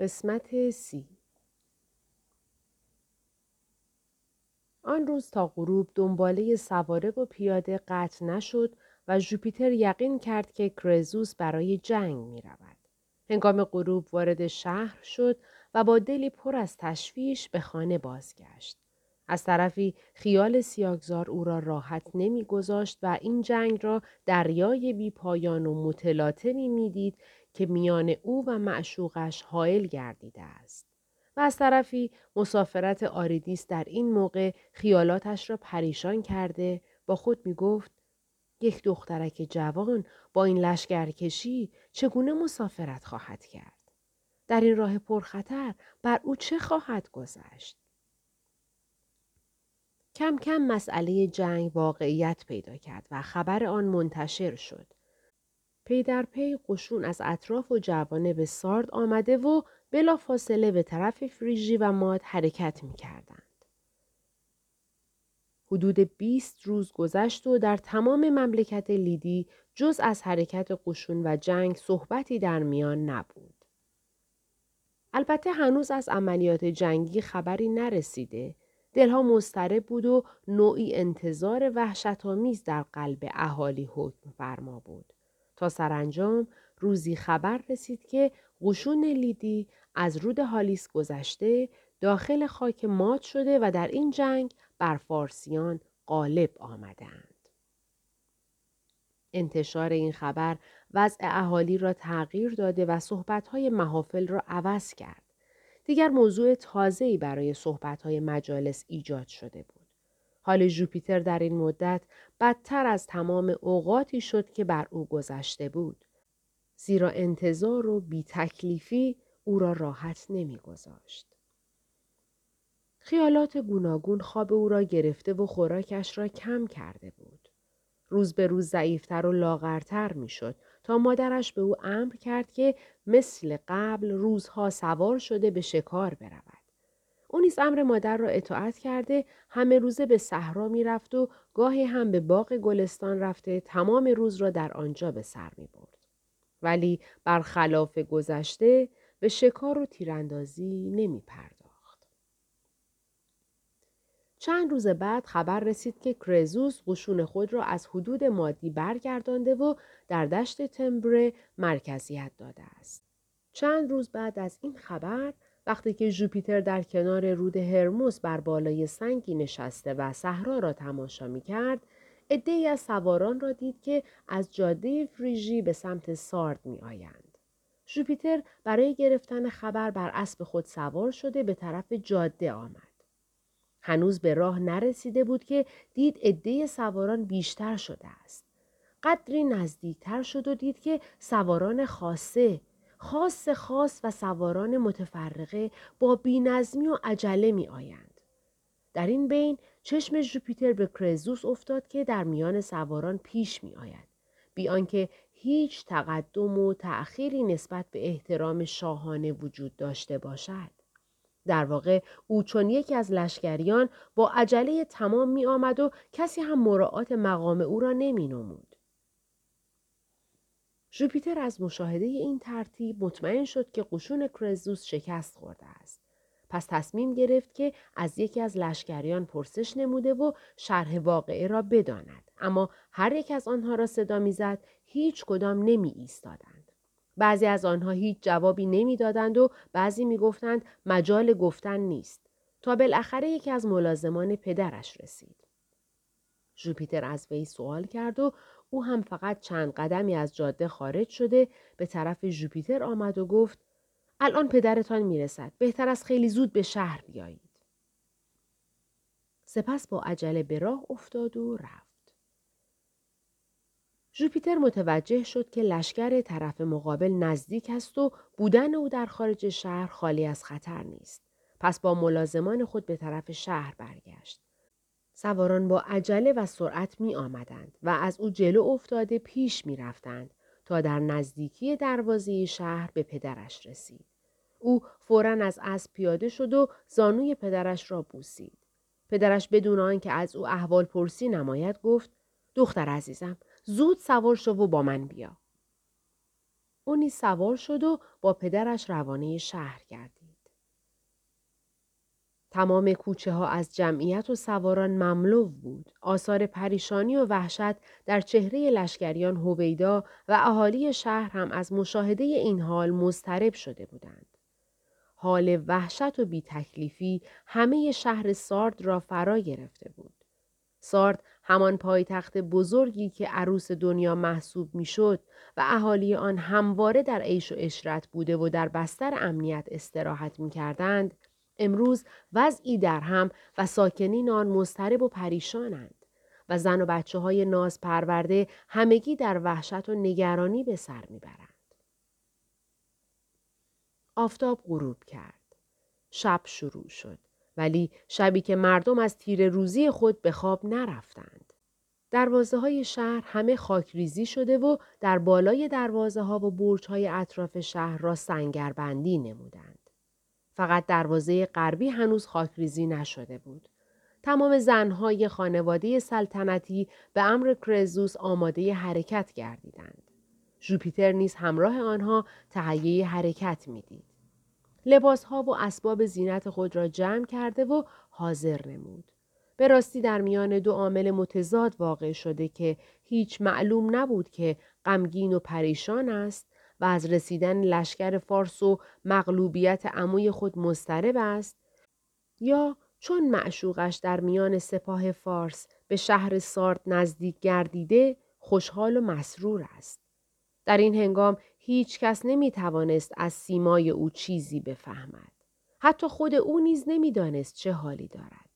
قسمت سی آن روز تا غروب دنباله سواره و پیاده قطع نشد و ژوپیتر یقین کرد که کرزوس برای جنگ می رود. هنگام غروب وارد شهر شد و با دلی پر از تشویش به خانه بازگشت. از طرفی خیال سیاگزار او را راحت نمیگذاشت و این جنگ را دریای بی پایان و متلاطمی می‌دید که میان او و معشوقش حائل گردیده است. و از طرفی مسافرت آریدیس در این موقع خیالاتش را پریشان کرده با خود می گفت یک دخترک جوان با این لشگرکشی چگونه مسافرت خواهد کرد؟ در این راه پرخطر بر او چه خواهد گذشت؟ کم کم مسئله جنگ واقعیت پیدا کرد و خبر آن منتشر شد. پی در پی قشون از اطراف و به سارد آمده و بلا فاصله به طرف فریژی و ماد حرکت می کردند. حدود 20 روز گذشت و در تمام مملکت لیدی جز از حرکت قشون و جنگ صحبتی در میان نبود. البته هنوز از عملیات جنگی خبری نرسیده دلها مضطرب بود و نوعی انتظار وحشتآمیز در قلب اهالی حکم فرما بود سرانجام روزی خبر رسید که قشون لیدی از رود هالیس گذشته داخل خاک مات شده و در این جنگ بر فارسیان غالب آمدند. انتشار این خبر وضع اهالی را تغییر داده و صحبتهای محافل را عوض کرد. دیگر موضوع تازه‌ای برای صحبتهای مجالس ایجاد شده بود. حال جوپیتر در این مدت بدتر از تمام اوقاتی شد که بر او گذشته بود. زیرا انتظار و بی تکلیفی او را راحت نمیگذاشت. خیالات گوناگون خواب او را گرفته و خوراکش را کم کرده بود. روز به روز ضعیفتر و لاغرتر می‌شد تا مادرش به او امر کرد که مثل قبل روزها سوار شده به شکار برود. او نیز امر مادر را اطاعت کرده همه روزه به صحرا می‌رفت و گاهی هم به باغ گلستان رفته تمام روز را در آنجا به سر می برد. ولی برخلاف گذشته به شکار و تیراندازی نمی پرداخت. چند روز بعد خبر رسید که کرزوس قشون خود را از حدود مادی برگردانده و در دشت تمبره مرکزیت داده است. چند روز بعد از این خبر وقتی که جوپیتر در کنار رود هرموس بر بالای سنگی نشسته و صحرا را تماشا می کرد، ای از سواران را دید که از جاده فریژی به سمت سارد می آیند. جوپیتر برای گرفتن خبر بر اسب خود سوار شده به طرف جاده آمد. هنوز به راه نرسیده بود که دید عده سواران بیشتر شده است. قدری نزدیکتر شد و دید که سواران خاصه خاص خاص و سواران متفرقه با بینظمی و عجله می آیند. در این بین چشم ژوپیتر به کرزوس افتاد که در میان سواران پیش می آید. بی آنکه هیچ تقدم و تأخیری نسبت به احترام شاهانه وجود داشته باشد. در واقع او چون یکی از لشکریان با عجله تمام می آمد و کسی هم مراعات مقام او را نمی نمود. ژوپیتر از مشاهده این ترتیب مطمئن شد که قشون کرزوس شکست خورده است. پس تصمیم گرفت که از یکی از لشکریان پرسش نموده و شرح واقعه را بداند. اما هر یک از آنها را صدا می‌زد هیچ کدام نمی ایستادند. بعضی از آنها هیچ جوابی نمی‌دادند و بعضی می‌گفتند مجال گفتن نیست. تا بالاخره یکی از ملازمان پدرش رسید. ژوپیتر از وی سوال کرد و او هم فقط چند قدمی از جاده خارج شده به طرف ژوپیتر آمد و گفت الان پدرتان می‌رسد. بهتر از خیلی زود به شهر بیایید. سپس با عجله به راه افتاد و رفت. ژوپیتر متوجه شد که لشکر طرف مقابل نزدیک است و بودن او در خارج شهر خالی از خطر نیست. پس با ملازمان خود به طرف شهر برگشت. سواران با عجله و سرعت می آمدند و از او جلو افتاده پیش می رفتند تا در نزدیکی دروازه شهر به پدرش رسید. او فورا از اسب پیاده شد و زانوی پدرش را بوسید. پدرش بدون آنکه از او احوال پرسی نماید گفت دختر عزیزم زود سوار شو و با من بیا. او نیز سوار شد و با پدرش روانه شهر گردید. تمام کوچه ها از جمعیت و سواران مملو بود. آثار پریشانی و وحشت در چهره لشکریان هویدا و اهالی شهر هم از مشاهده این حال مضطرب شده بودند. حال وحشت و بی تکلیفی همه شهر سارد را فرا گرفته بود. سارد همان پایتخت بزرگی که عروس دنیا محسوب می‌شد و اهالی آن همواره در عیش و اشرت بوده و در بستر امنیت استراحت می کردند، امروز وضعی در هم و ساکنین آن مضطرب و پریشانند و زن و بچه های ناز پرورده همگی در وحشت و نگرانی به سر می‌برند. آفتاب غروب کرد. شب شروع شد. ولی شبی که مردم از تیر روزی خود به خواب نرفتند. دروازه های شهر همه خاکریزی شده و در بالای دروازه ها و برج های اطراف شهر را سنگربندی نمودند. فقط دروازه غربی هنوز خاکریزی نشده بود. تمام زنهای خانواده سلطنتی به امر کرزوس آماده حرکت گردیدند. ژوپیتر نیز همراه آنها تهیه حرکت می‌دید. لباسها و اسباب زینت خود را جمع کرده و حاضر نمود. به راستی در میان دو عامل متضاد واقع شده که هیچ معلوم نبود که غمگین و پریشان است و از رسیدن لشکر فارس و مغلوبیت عموی خود مضطرب است یا چون معشوقش در میان سپاه فارس به شهر سارد نزدیک گردیده خوشحال و مسرور است. در این هنگام هیچ کس نمی توانست از سیمای او چیزی بفهمد. حتی خود او نیز نمی‌دانست چه حالی دارد.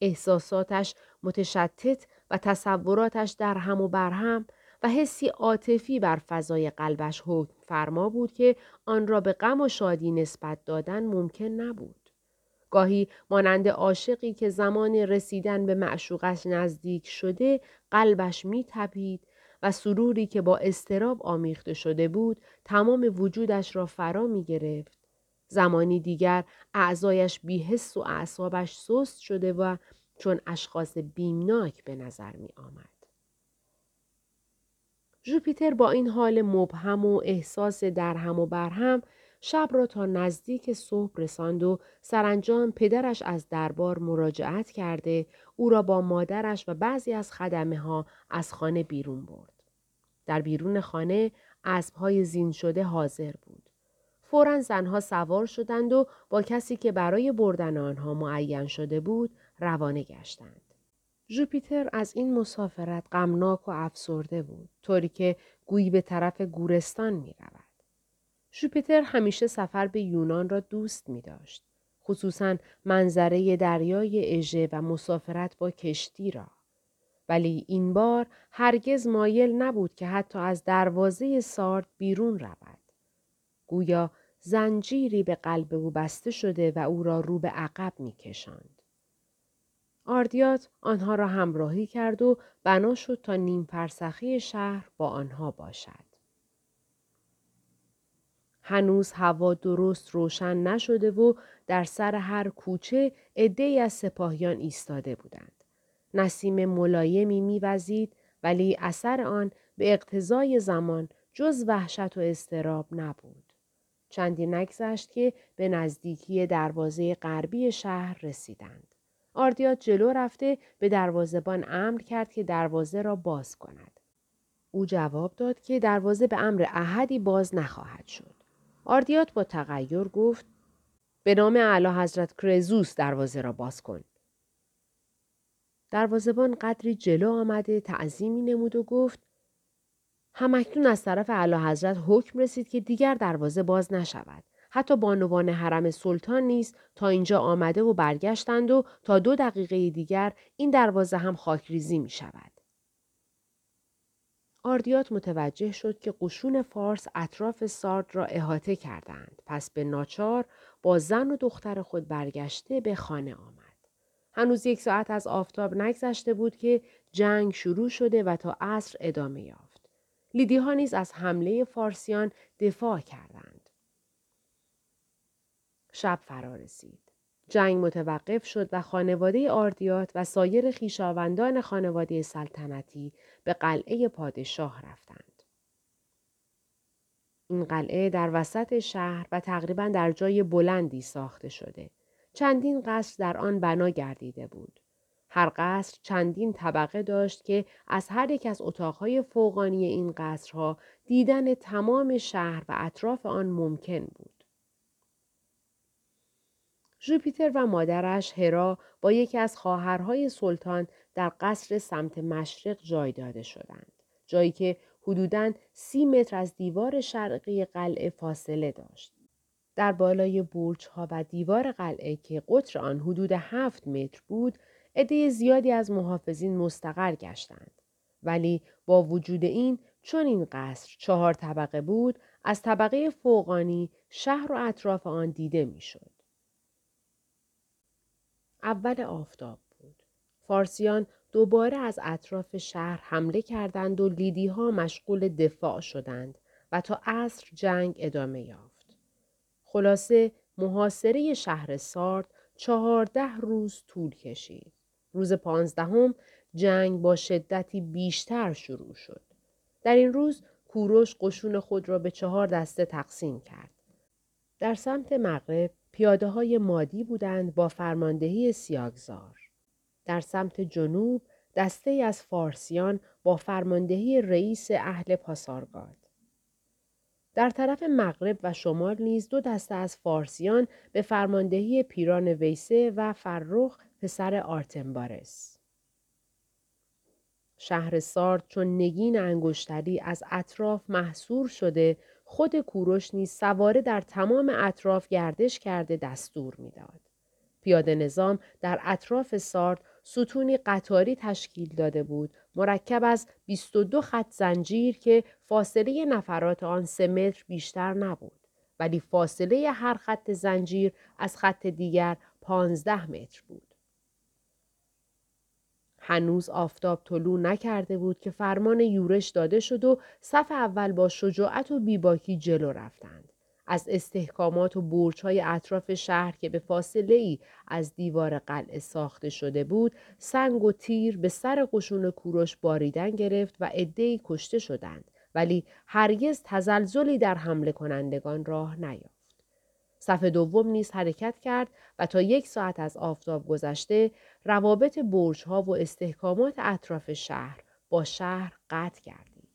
احساساتش متشتت و تصوراتش در هم و بر هم و حسی عاطفی بر فضای قلبش حکم فرما بود که آن را به غم و شادی نسبت دادن ممکن نبود. گاهی مانند عاشقی که زمان رسیدن به معشوقش نزدیک شده قلبش می تپید و سروری که با استراب آمیخته شده بود تمام وجودش را فرا می گرفت. زمانی دیگر اعضایش بیحس و اعصابش سست شده و چون اشخاص بیمناک به نظر می آمد. ژوپیتر با این حال مبهم و احساس درهم و برهم شب را تا نزدیک صبح رساند و سرانجام پدرش از دربار مراجعت کرده او را با مادرش و بعضی از خدمه ها از خانه بیرون برد. در بیرون خانه اسبهای زین شده حاضر بود. فورا زنها سوار شدند و با کسی که برای بردن آنها معین شده بود روانه گشتند. ژوپیتر از این مسافرت غمناک و افسرده بود طوری که گویی به طرف گورستان می رود. ژوپیتر همیشه سفر به یونان را دوست می داشت. خصوصا منظره دریای اژه و مسافرت با کشتی را. ولی این بار هرگز مایل نبود که حتی از دروازه سارد بیرون رود. گویا زنجیری به قلب او بسته شده و او را رو به عقب می کشند. آردیات آنها را همراهی کرد و بنا شد تا نیم فرسخی شهر با آنها باشد. هنوز هوا درست روشن نشده و در سر هر کوچه عدهای از سپاهیان ایستاده بودند. نسیم ملایمی میوزید ولی اثر آن به اقتضای زمان جز وحشت و استراب نبود. چندی نگذشت که به نزدیکی دروازه غربی شهر رسیدند. آردیات جلو رفته به دروازهبان امر کرد که دروازه را باز کند. او جواب داد که دروازه به امر احدی باز نخواهد شد. آردیات با تغییر گفت به نام اعلی حضرت کرزوس دروازه را باز کن. دروازبان قدری جلو آمده تعظیمی نمود و گفت همکنون از طرف اعلی حضرت حکم رسید که دیگر دروازه باز نشود. حتی بانوان حرم سلطان نیز تا اینجا آمده و برگشتند و تا دو دقیقه دیگر این دروازه هم خاکریزی می شود. آردیات متوجه شد که قشون فارس اطراف سارد را احاطه کردند. پس به ناچار با زن و دختر خود برگشته به خانه آمد. هنوز یک ساعت از آفتاب نگذشته بود که جنگ شروع شده و تا عصر ادامه یافت. لیدی ها نیز از حمله فارسیان دفاع کردند. شب فرا رسید. جنگ متوقف شد و خانواده آردیات و سایر خیشاوندان خانواده سلطنتی به قلعه پادشاه رفتند. این قلعه در وسط شهر و تقریبا در جای بلندی ساخته شده. چندین قصر در آن بنا گردیده بود. هر قصر چندین طبقه داشت که از هر یک از اتاقهای فوقانی این قصرها دیدن تمام شهر و اطراف آن ممکن بود. ژوپیتر و مادرش هرا با یکی از خواهرهای سلطان در قصر سمت مشرق جای داده شدند. جایی که حدوداً سی متر از دیوار شرقی قلعه فاصله داشت. در بالای برج ها و دیوار قلعه که قطر آن حدود هفت متر بود، عده زیادی از محافظین مستقر گشتند. ولی با وجود این چون این قصر چهار طبقه بود، از طبقه فوقانی شهر و اطراف آن دیده می‌شد. اول آفتاب بود. فارسیان دوباره از اطراف شهر حمله کردند و لیدی ها مشغول دفاع شدند و تا عصر جنگ ادامه یافت. خلاصه محاصره شهر سارد چهارده روز طول کشید. روز پانزدهم جنگ با شدتی بیشتر شروع شد. در این روز کوروش قشون خود را به چهار دسته تقسیم کرد. در سمت مغرب پیاده های مادی بودند با فرماندهی سیاگزار. در سمت جنوب دسته از فارسیان با فرماندهی رئیس اهل پاسارگاد. در طرف مغرب و شمال نیز دو دسته از فارسیان به فرماندهی پیران ویسه و فرخ پسر آرتمبارس. شهر سارد چون نگین انگشتری از اطراف محصور شده خود کوروش نیز سواره در تمام اطراف گردش کرده دستور می‌داد. پیاده نظام در اطراف سارد ستونی قطاری تشکیل داده بود مرکب از 22 خط زنجیر که فاصله نفرات آن سه متر بیشتر نبود ولی فاصله هر خط زنجیر از خط دیگر 15 متر بود. هنوز آفتاب طلوع نکرده بود که فرمان یورش داده شد و صف اول با شجاعت و بیباکی جلو رفتند. از استحکامات و برج های اطراف شهر که به فاصله ای از دیوار قلعه ساخته شده بود سنگ و تیر به سر قشون کوروش باریدن گرفت و عدهای کشته شدند ولی هرگز تزلزلی در حمله کنندگان راه نیافت صف دوم نیز حرکت کرد و تا یک ساعت از آفتاب گذشته روابط برج ها و استحکامات اطراف شهر با شهر قطع گردید.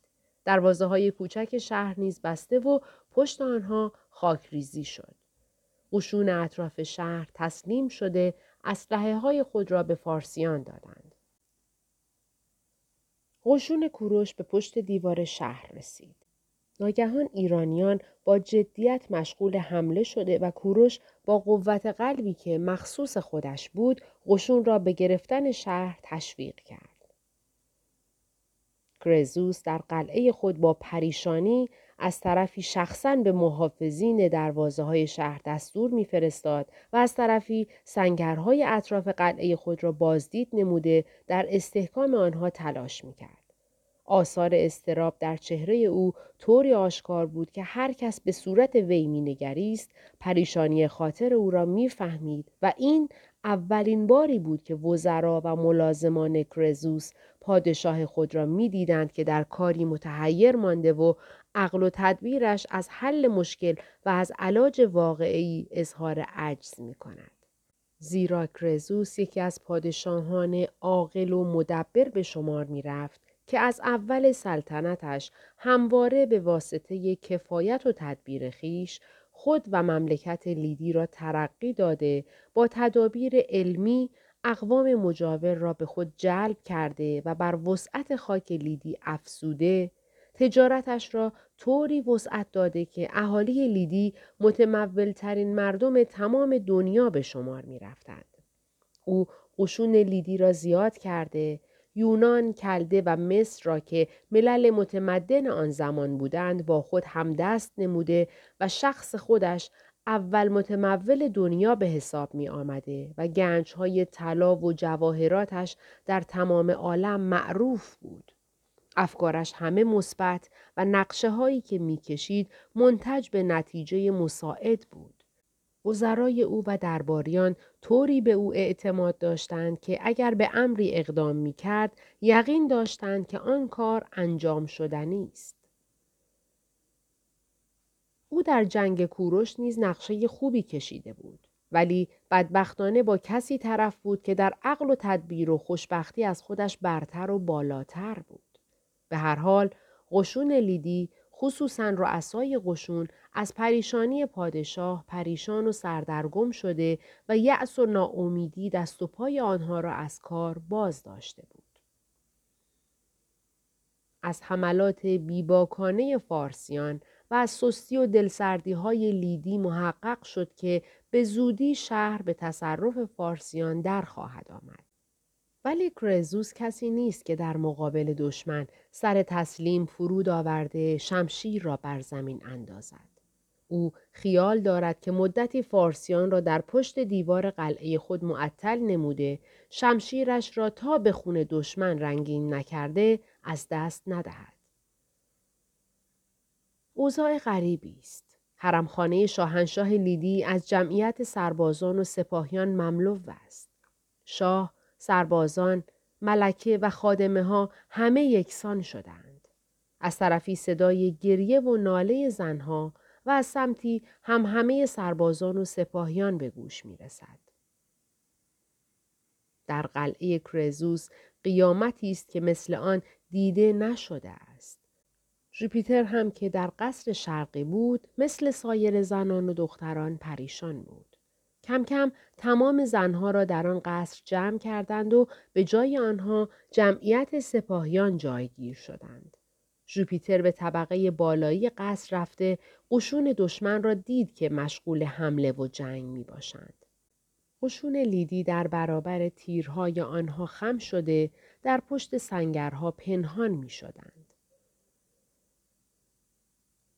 دروازه های کوچک شهر نیز بسته و پشت آنها خاکریزی شد. قشون اطراف شهر تسلیم شده اسلحه های خود را به فارسیان دادند. قشون کوروش به پشت دیوار شهر رسید. ناگهان ایرانیان با جدیت مشغول حمله شده و کوروش با قوت قلبی که مخصوص خودش بود قشون را به گرفتن شهر تشویق کرد. کرزوس در قلعه خود با پریشانی از طرفی شخصا به محافظین دروازه های شهر دستور میفرستاد و از طرفی سنگرهای اطراف قلعه خود را بازدید نموده در استحکام آنها تلاش می‌کرد. آثار استراب در چهره او طوری آشکار بود که هر کس به صورت وی مینگریست پریشانی خاطر او را می‌فهمید و این اولین باری بود که وزرا و ملازمان کرزوس پادشاه خود را می‌دیدند که در کاری متحیر مانده و عقل و تدبیرش از حل مشکل و از علاج واقعی اظهار عجز می کند. زیرا کرزوس یکی از پادشاهان عاقل و مدبر به شمار می رفت که از اول سلطنتش همواره به واسطه کفایت و تدبیر خیش خود و مملکت لیدی را ترقی داده با تدابیر علمی اقوام مجاور را به خود جلب کرده و بر وسعت خاک لیدی افسوده تجارتش را طوری وسعت داده که اهالی لیدی متمولترین مردم تمام دنیا به شمار می رفتند. او قشون لیدی را زیاد کرده یونان، کلده و مصر را که ملل متمدن آن زمان بودند با خود همدست نموده و شخص خودش اول متمول دنیا به حساب می آمده و گنج های طلا و جواهراتش در تمام عالم معروف بود. افکارش همه مثبت و نقشه هایی که می‌کشید منتج به نتیجه مساعد بود. وزرای او و درباریان طوری به او اعتماد داشتند که اگر به امری اقدام می کرد یقین داشتند که آن کار انجام شدنی است. او در جنگ کوروش نیز نقشه خوبی کشیده بود. ولی بدبختانه با کسی طرف بود که در عقل و تدبیر و خوشبختی از خودش برتر و بالاتر بود. به هر حال قشون لیدی خصوصا رؤسای قشون از پریشانی پادشاه پریشان و سردرگم شده و یأس و ناامیدی دست و پای آنها را از کار باز داشته بود. از حملات بیباکانه فارسیان و از سستی و دلسردی های لیدی محقق شد که به زودی شهر به تصرف فارسیان در خواهد آمد. ولی کرزوس کسی نیست که در مقابل دشمن سر تسلیم فرود آورده شمشیر را بر زمین اندازد. او خیال دارد که مدتی فارسیان را در پشت دیوار قلعه خود معطل نموده شمشیرش را تا به خون دشمن رنگین نکرده از دست ندهد. اوضاع غریبی است. حرمخانه شاهنشاه لیدی از جمعیت سربازان و سپاهیان مملو است. شاه، سربازان، ملکه و خادمه ها همه یکسان شدند. از طرفی صدای گریه و ناله زنها و از سمتی هم همه سربازان و سپاهیان به گوش می رسد. در قلعه کرزوس قیامتی است که مثل آن دیده نشده است. جوپیتر هم که در قصر شرقی بود مثل سایر زنان و دختران پریشان بود. کم کم تمام زنها را در آن قصر جمع کردند و به جای آنها جمعیت سپاهیان جایگیر شدند. جوپیتر به طبقه بالایی قصر رفته قشون دشمن را دید که مشغول حمله و جنگ می باشند. قشون لیدی در برابر تیرهای آنها خم شده در پشت سنگرها پنهان می شدند.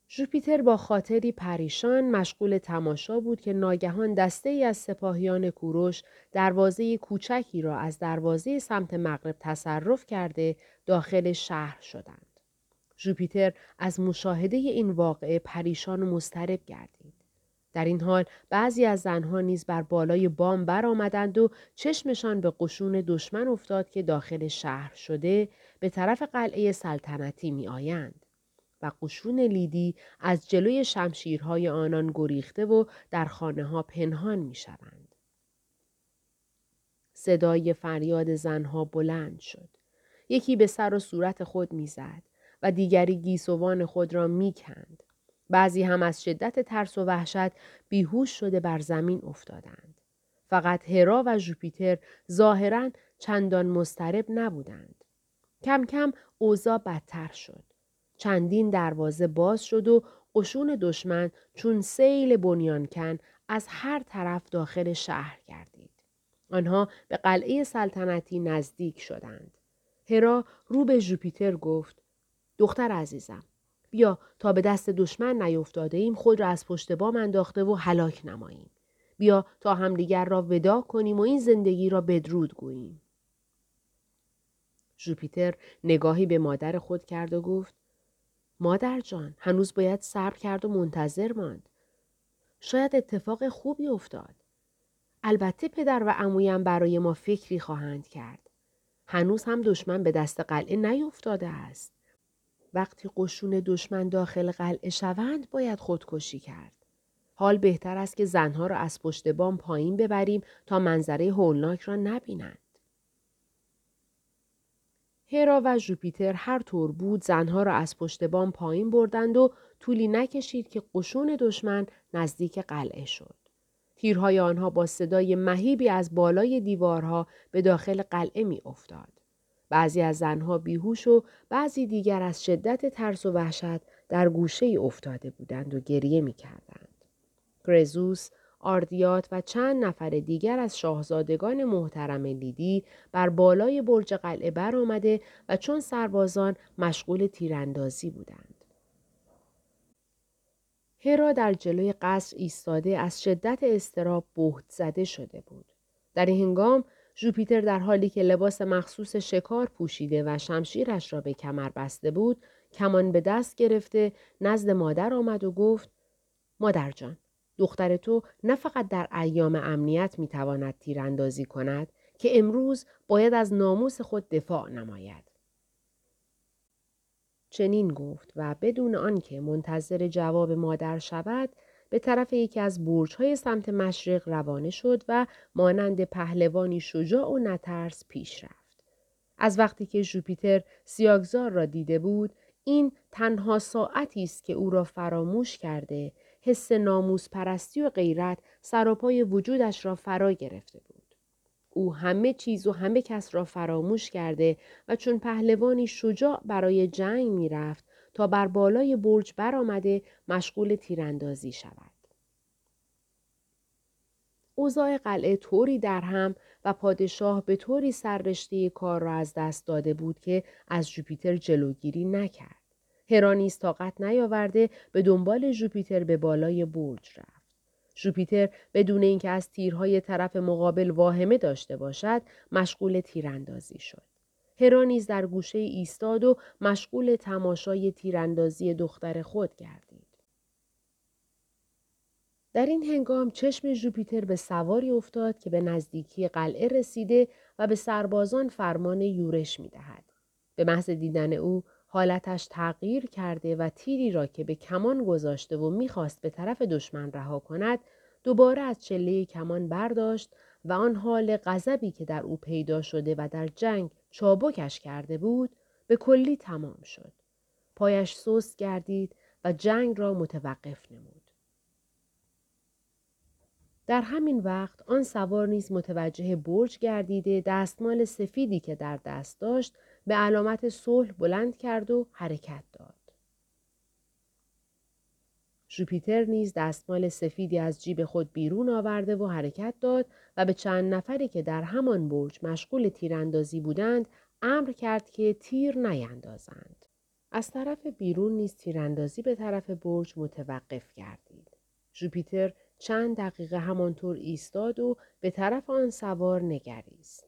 ژوپیتر با خاطری پریشان مشغول تماشا بود که ناگهان دسته ای از سپاهیان کوروش دروازه کوچکی را از دروازه سمت مغرب تصرف کرده داخل شهر شدند. ژوپیتر از مشاهده این واقعه پریشان و مضطرب گردید. در این حال بعضی از زنها نیز بر بالای بام برآمدند و چشمشان به قشون دشمن افتاد که داخل شهر شده به طرف قلعه سلطنتی می آیند. و قشون لیدی از جلوی شمشیرهای آنان گریخته و در خانه ها پنهان می شوند. صدای فریاد زنها بلند شد. یکی به سر و صورت خود می‌زد و دیگری گیسوان خود را می‌کند. بعضی هم از شدت ترس و وحشت بیهوش شده بر زمین افتادند. فقط هرا و ژوپیتر ظاهرا چندان مسترب نبودند. کم کم اوضاع بدتر شد. چندین دروازه باز شد و قشون دشمن چون سیل بنیانکن از هر طرف داخل شهر گردید. آنها به قلعه سلطنتی نزدیک شدند. هرا رو به ژوپیتر گفت دختر عزیزم بیا تا به دست دشمن نیفتاده ایم خود را از پشت بام انداخته و هلاک نماییم. بیا تا همدیگر را ودا کنیم و این زندگی را بدرود گوییم. ژوپیتر نگاهی به مادر خود کرد و گفت مادر جان هنوز باید صبر کرد و منتظر ماند. شاید اتفاق خوبی افتاد. البته پدر و عمویم برای ما فکری خواهند کرد. هنوز هم دشمن به دست قلعه نیفتاده است. وقتی قشون دشمن داخل قلعه شوند باید خودکشی کرد. حال بهتر است که زنها را از پشت بام پایین ببریم تا منظره هولناک را نبینند. هرا و ژوپیتر هر طور بود زنها را از پشت بام پایین بردند و طولی نکشید که قشون دشمن نزدیک قلعه شد. تیرهای آنها با صدای مهیبی از بالای دیوارها به داخل قلعه می افتاد. بعضی از زنها بیهوش و بعضی دیگر از شدت ترس و وحشت در گوشه ای افتاده بودند و گریه می کردند. گرزوس آردیات و چند نفر دیگر از شاهزادگان محترم لیدی بر بالای برج قلعه برآمده و چون سربازان مشغول تیراندازی بودند. هرا در جلوی قصر ایستاده از شدت استراب بهت زده شده بود. در این هنگام ژوپیتر در حالی که لباس مخصوص شکار پوشیده و شمشیرش را به کمر بسته بود کمان به دست گرفته نزد مادر آمد و گفت مادر جان دختر تو نه فقط در ایام امنیت می تواند تیراندازی کند که امروز باید از ناموس خود دفاع نماید. چنین گفت و بدون آنکه منتظر جواب مادر شود به طرف یکی از برج‌های سمت مشرق روانه شد و مانند پهلوانی شجاع و نترس پیش رفت. از وقتی که ژوپیتر سیاگزار را دیده بود این تنها ساعتی است که او را فراموش کرده حس ناموس پرستی و غیرت سراپای وجودش را فرا گرفته بود. او همه چیز و همه کس را فراموش کرده و چون پهلوانی شجاع برای جنگ می‌رفت تا بر بالای برج برآمده مشغول تیراندازی شود. اوضاع قلعه طوری در هم و پادشاه به طوری سررشته کار را از دست داده بود که از جوپیتر جلوگیری نکرد. هرانیز طاقت نیاورده به دنبال جوپیتر به بالای برج رفت. جوپیتر بدون اینکه از تیرهای طرف مقابل واهمه داشته باشد مشغول تیراندازی شد. هرانیز در گوشه ایستاد و مشغول تماشای تیراندازی دختر خود گردید. در این هنگام چشم جوپیتر به سواری افتاد که به نزدیکی قلعه رسیده و به سربازان فرمان یورش می دهد. به محض دیدن او حالتش تغییر کرده و تیری را که به کمان گذاشته و می‌خواست به طرف دشمن رها کند دوباره از چله کمان برداشت و آن حال غضبی که در او پیدا شده و در جنگ چابکش کرده بود به کلی تمام شد. پایش سست گردید و جنگ را متوقف نمود. در همین وقت آن سوار نیز متوجه برج گردیده دستمال سفیدی که در دست داشت به علامت صلح بلند کرد و حرکت داد. ژوپیتر نیز دستمال سفیدی از جیب خود بیرون آورده و حرکت داد و به چند نفری که در همان برج مشغول تیراندازی بودند امر کرد که تیر نیندازند. از طرف بیرون نیز تیراندازی به طرف برج متوقف گردید. ژوپیتر چند دقیقه همانطور ایستاد و به طرف آن سوار نگریست.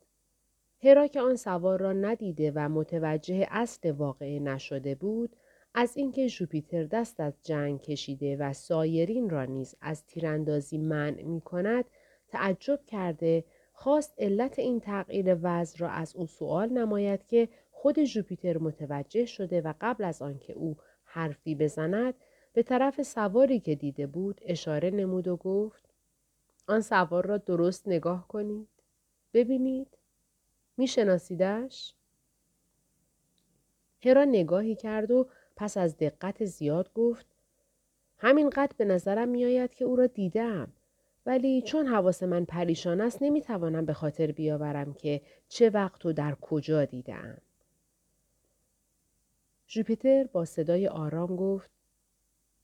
هرا که آن سوار را ندیده و متوجه اصل واقعه نشده بود از اینکه ژوپیتر دست از جنگ کشیده و سایرین را نیز از تیراندازی منع می کند تعجب کرده خواست علت این تغییر وضع را از او سوال نماید که خود ژوپیتر متوجه شده و قبل از آنکه او حرفی بزند به طرف سواری که دیده بود اشاره نمود و گفت آن سوار را درست نگاه کنید. ببینید. میشناسیدش؟ هرا نگاهی کرد و پس از دقت زیاد گفت همینقدر به نظرم میآید که او را دیدم ولی چون حواس من پریشان است نمی‌توانم به خاطر بیاورم که چه وقت و در کجا دیدم. ژوپیتر با صدای آرام گفت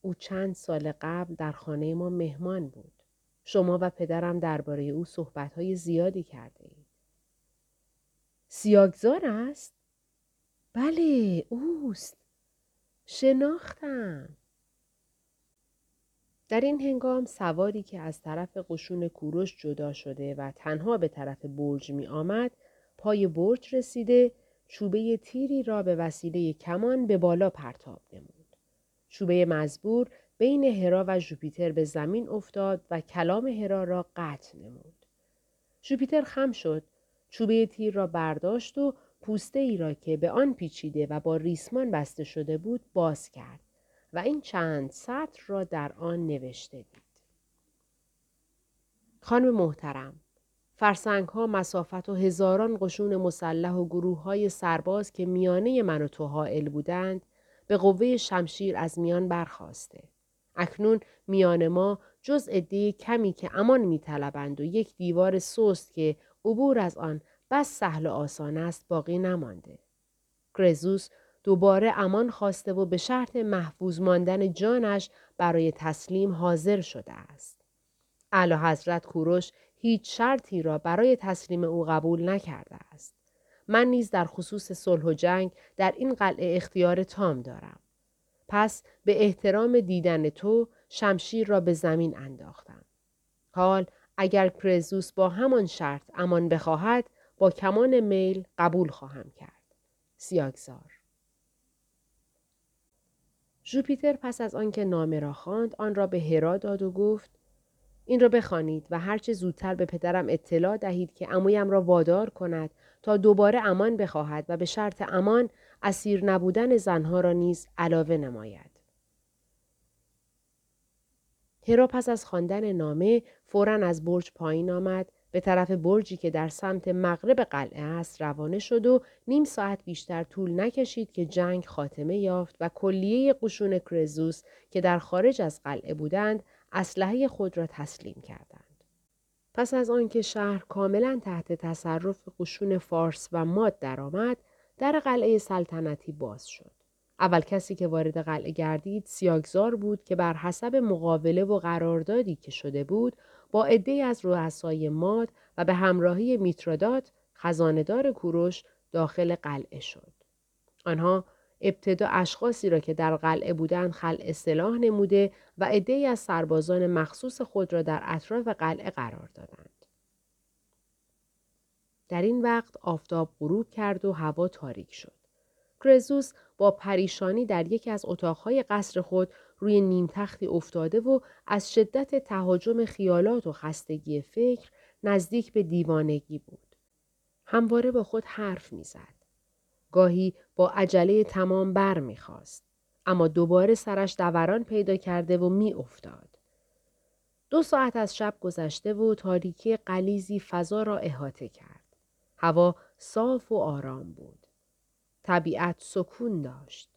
او چند سال قبل در خانه ما مهمان بود. شما و پدرم درباره او صحبتهای زیادی کرده اید. سیاگزار است؟ بله اوست. شناختم. در این هنگام سواری که از طرف قشون کوروش جدا شده و تنها به طرف برج می آمد پای برج رسیده چوبه تیری را به وسیله کمان به بالا پرتاب نمود. چوبه مزبور بین هرا و ژوپیتر به زمین افتاد و کلام هرا را قطع نمود. ژوپیتر خم شد، چوبه تیر را برداشت و پوسته ای را که به آن پیچیده و با ریسمان بسته شده بود باز کرد و این چند سطر را در آن نوشته دید. خانم محترم، فرسنگ ها مسافت و هزاران قشون مسلح و گروه های سرباز که میانه من و تو حائل بودند به قوه شمشیر از میان برخواسته. اکنون میان ما جز عده کمی که امان میطلبند و یک دیوار سست که عبور از آن بس سهل و آسان است باقی نمانده. گرزوس دوباره امان خواسته و به شرط محفوظ ماندن جانش برای تسلیم حاضر شده است. اعلی حضرت کوروش هیچ شرطی را برای تسلیم او قبول نکرده است. من نیز در خصوص صلح و جنگ در این قلعه اختیار تام دارم. پس به احترام دیدن تو شمشیر را به زمین انداختم. حال اگر کرزوس با همان شرط امان بخواهد با کمان میل قبول خواهم کرد. سیاگزار ژوپیتر پس از آنکه نامه را خواند آن را به هرا داد و گفت این را بخوانید و هرچه زودتر به پدرم اطلاع دهید که امویم را وادار کند تا دوباره امان بخواهد و به شرط امان اسیر نبودن زنها را نیز علاوه نماید. هرا پس از خواندن نامه فورا از برج پایین آمد به طرف برجی که در سمت مغرب قلعه است روانه شد و نیم ساعت بیشتر طول نکشید که جنگ خاتمه یافت و کلیه قشون کرزوس که در خارج از قلعه بودند اسلحه خود را تسلیم کردند. پس از آنکه شهر کاملا تحت تصرف قشون فارس و ماد درآمد، در قلعه سلطنتی باز شد. اول کسی که وارد قلعه گردید سیاگزار بود که بر حسب مقابله و قراردادی که شده بود با عده از رؤسای ماد و به همراهی میترادات خزاندار کوروش داخل قلعه شد. آنها ابتدا اشخاصی را که در قلعه بودند خلع سلاح نموده و عدهای از سربازان مخصوص خود را در اطراف قلعه قرار دادند. در این وقت آفتاب غروب کرد و هوا تاریک شد. کرزوس با پریشانی در یکی از اتاقهای قصر خود روی نیم تختی افتاده و از شدت تهاجم خیالات و خستگی فکر نزدیک به دیوانگی بود. همواره با خود حرف می‌زد. گاهی با عجله تمام بر می‌خواست. اما دوباره سرش دوران پیدا کرده و می افتاد. دو ساعت از شب گذشته و تاریکی قلیزی فضا را احاطه کرد. هوا صاف و آرام بود. طبیعت سکون داشت.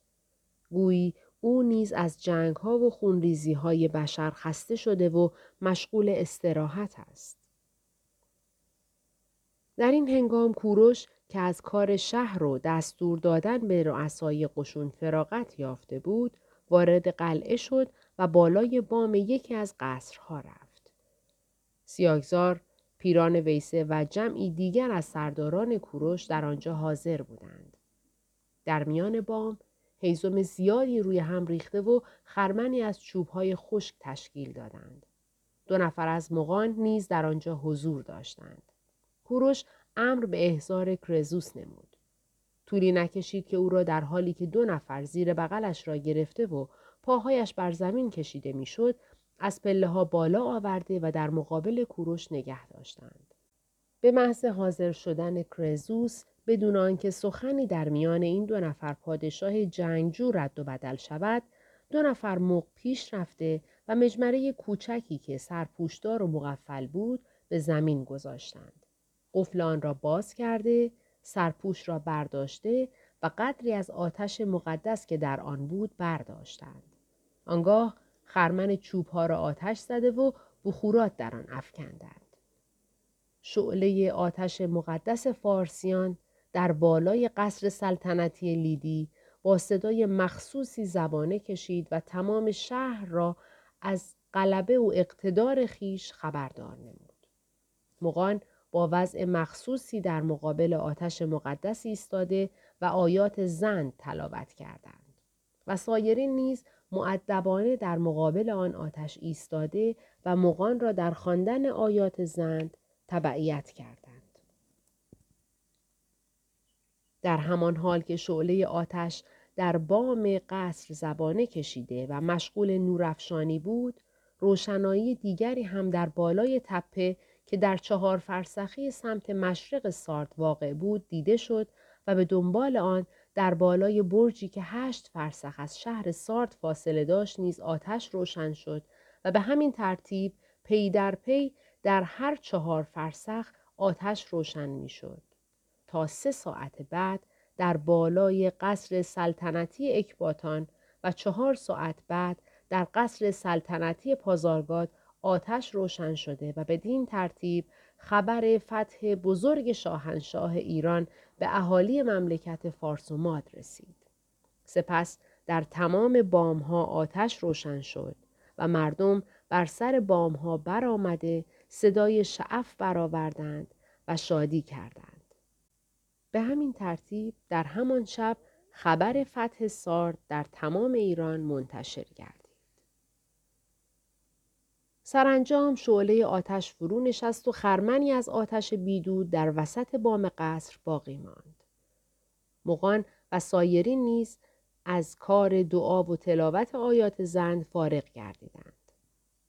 گویی او نیز از جنگ ها و خونریزی های بشر خسته شده و مشغول استراحت است. در این هنگام کوروش که از کار شهر و دستور دادن به رؤسای قشون فراغت یافته بود وارد قلعه شد و بالای بام یکی از قصرها رفت. سیاگزار، پیران ویسه و جمعی دیگر از سرداران کوروش در آنجا حاضر بودند. در میان بام هیزم زیادی روی هم ریخته و خرمنی از چوبهای خشک تشکیل دادند. دو نفر از مغان نیز در آنجا حضور داشتند. کوروش امر به احضار کرزوس نمود. طولی نکشید که او را در حالی که دو نفر زیر بغلش را گرفته و پاهایش بر زمین کشیده می‌شد از پله ها بالا آورده و در مقابل کوروش نگه داشتند. به محض حاضر شدن کرزوس بدون آنکه سخنی در میان این دو نفر پادشاه جنگجو رد و بدل شود دو نفر مق پیش رفته و مجمره کوچکی که سرپوشدار و مقفل بود به زمین گذاشتند. قفل آن را باز کرده، سرپوش را برداشته و قدری از آتش مقدس که در آن بود برداشتند. آنگاه خرمن چوب ها را آتش زده و بخورات در آن افکندند. شعله آتش مقدس فارسیان در بالای قصر سلطنتی لیدی با صدای مخصوصی زبانه کشید و تمام شهر را از غلبه و اقتدار خیش خبردار نمود. مغان با وضع مخصوصی در مقابل آتش مقدس ایستاده و آیات زند تلاوت کردند و سایرین نیز معدبانه در مقابل آن آتش ایستاده و مغان را در خواندن آیات زند تبعیت کردند. در همان حال که شعله آتش در بام قصر زبانه کشیده و مشغول نورافشانی بود، روشنایی دیگری هم در بالای تپه که در چهار فرسخی سمت مشرق سارد واقع بود دیده شد و به دنبال آن در بالای برجی که هشت فرسخ از شهر سارد فاصله داشت نیز آتش روشن شد و به همین ترتیب پی در پی در هر چهار فرسخ آتش روشن می شد. تا سه ساعت بعد در بالای قصر سلطنتی اکباتان و چهار ساعت بعد در قصر سلطنتی پازارگاد آتش روشن شده و بدین ترتیب خبر فتح بزرگ شاهنشاه ایران به اهالی مملکت فارس و ماد رسید. سپس در تمام بامها آتش روشن شد و مردم بر سر بامها برآمده صدای شعف برآوردند و شادی کردند. به همین ترتیب در همان شب خبر فتح سارد در تمام ایران منتشر گردید. سرانجام شعله آتش فرو نشست و خرمنی از آتش بیدود در وسط بام قصر باقی ماند. مغان و سایرین نیز از کار دعا و تلاوت آیات زند فارغ گردیدند.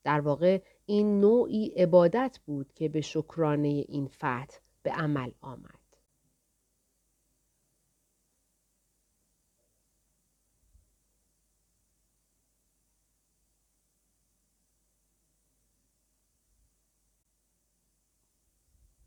در واقع این نوعی عبادت بود که به شکرانه این فتح به عمل آمد.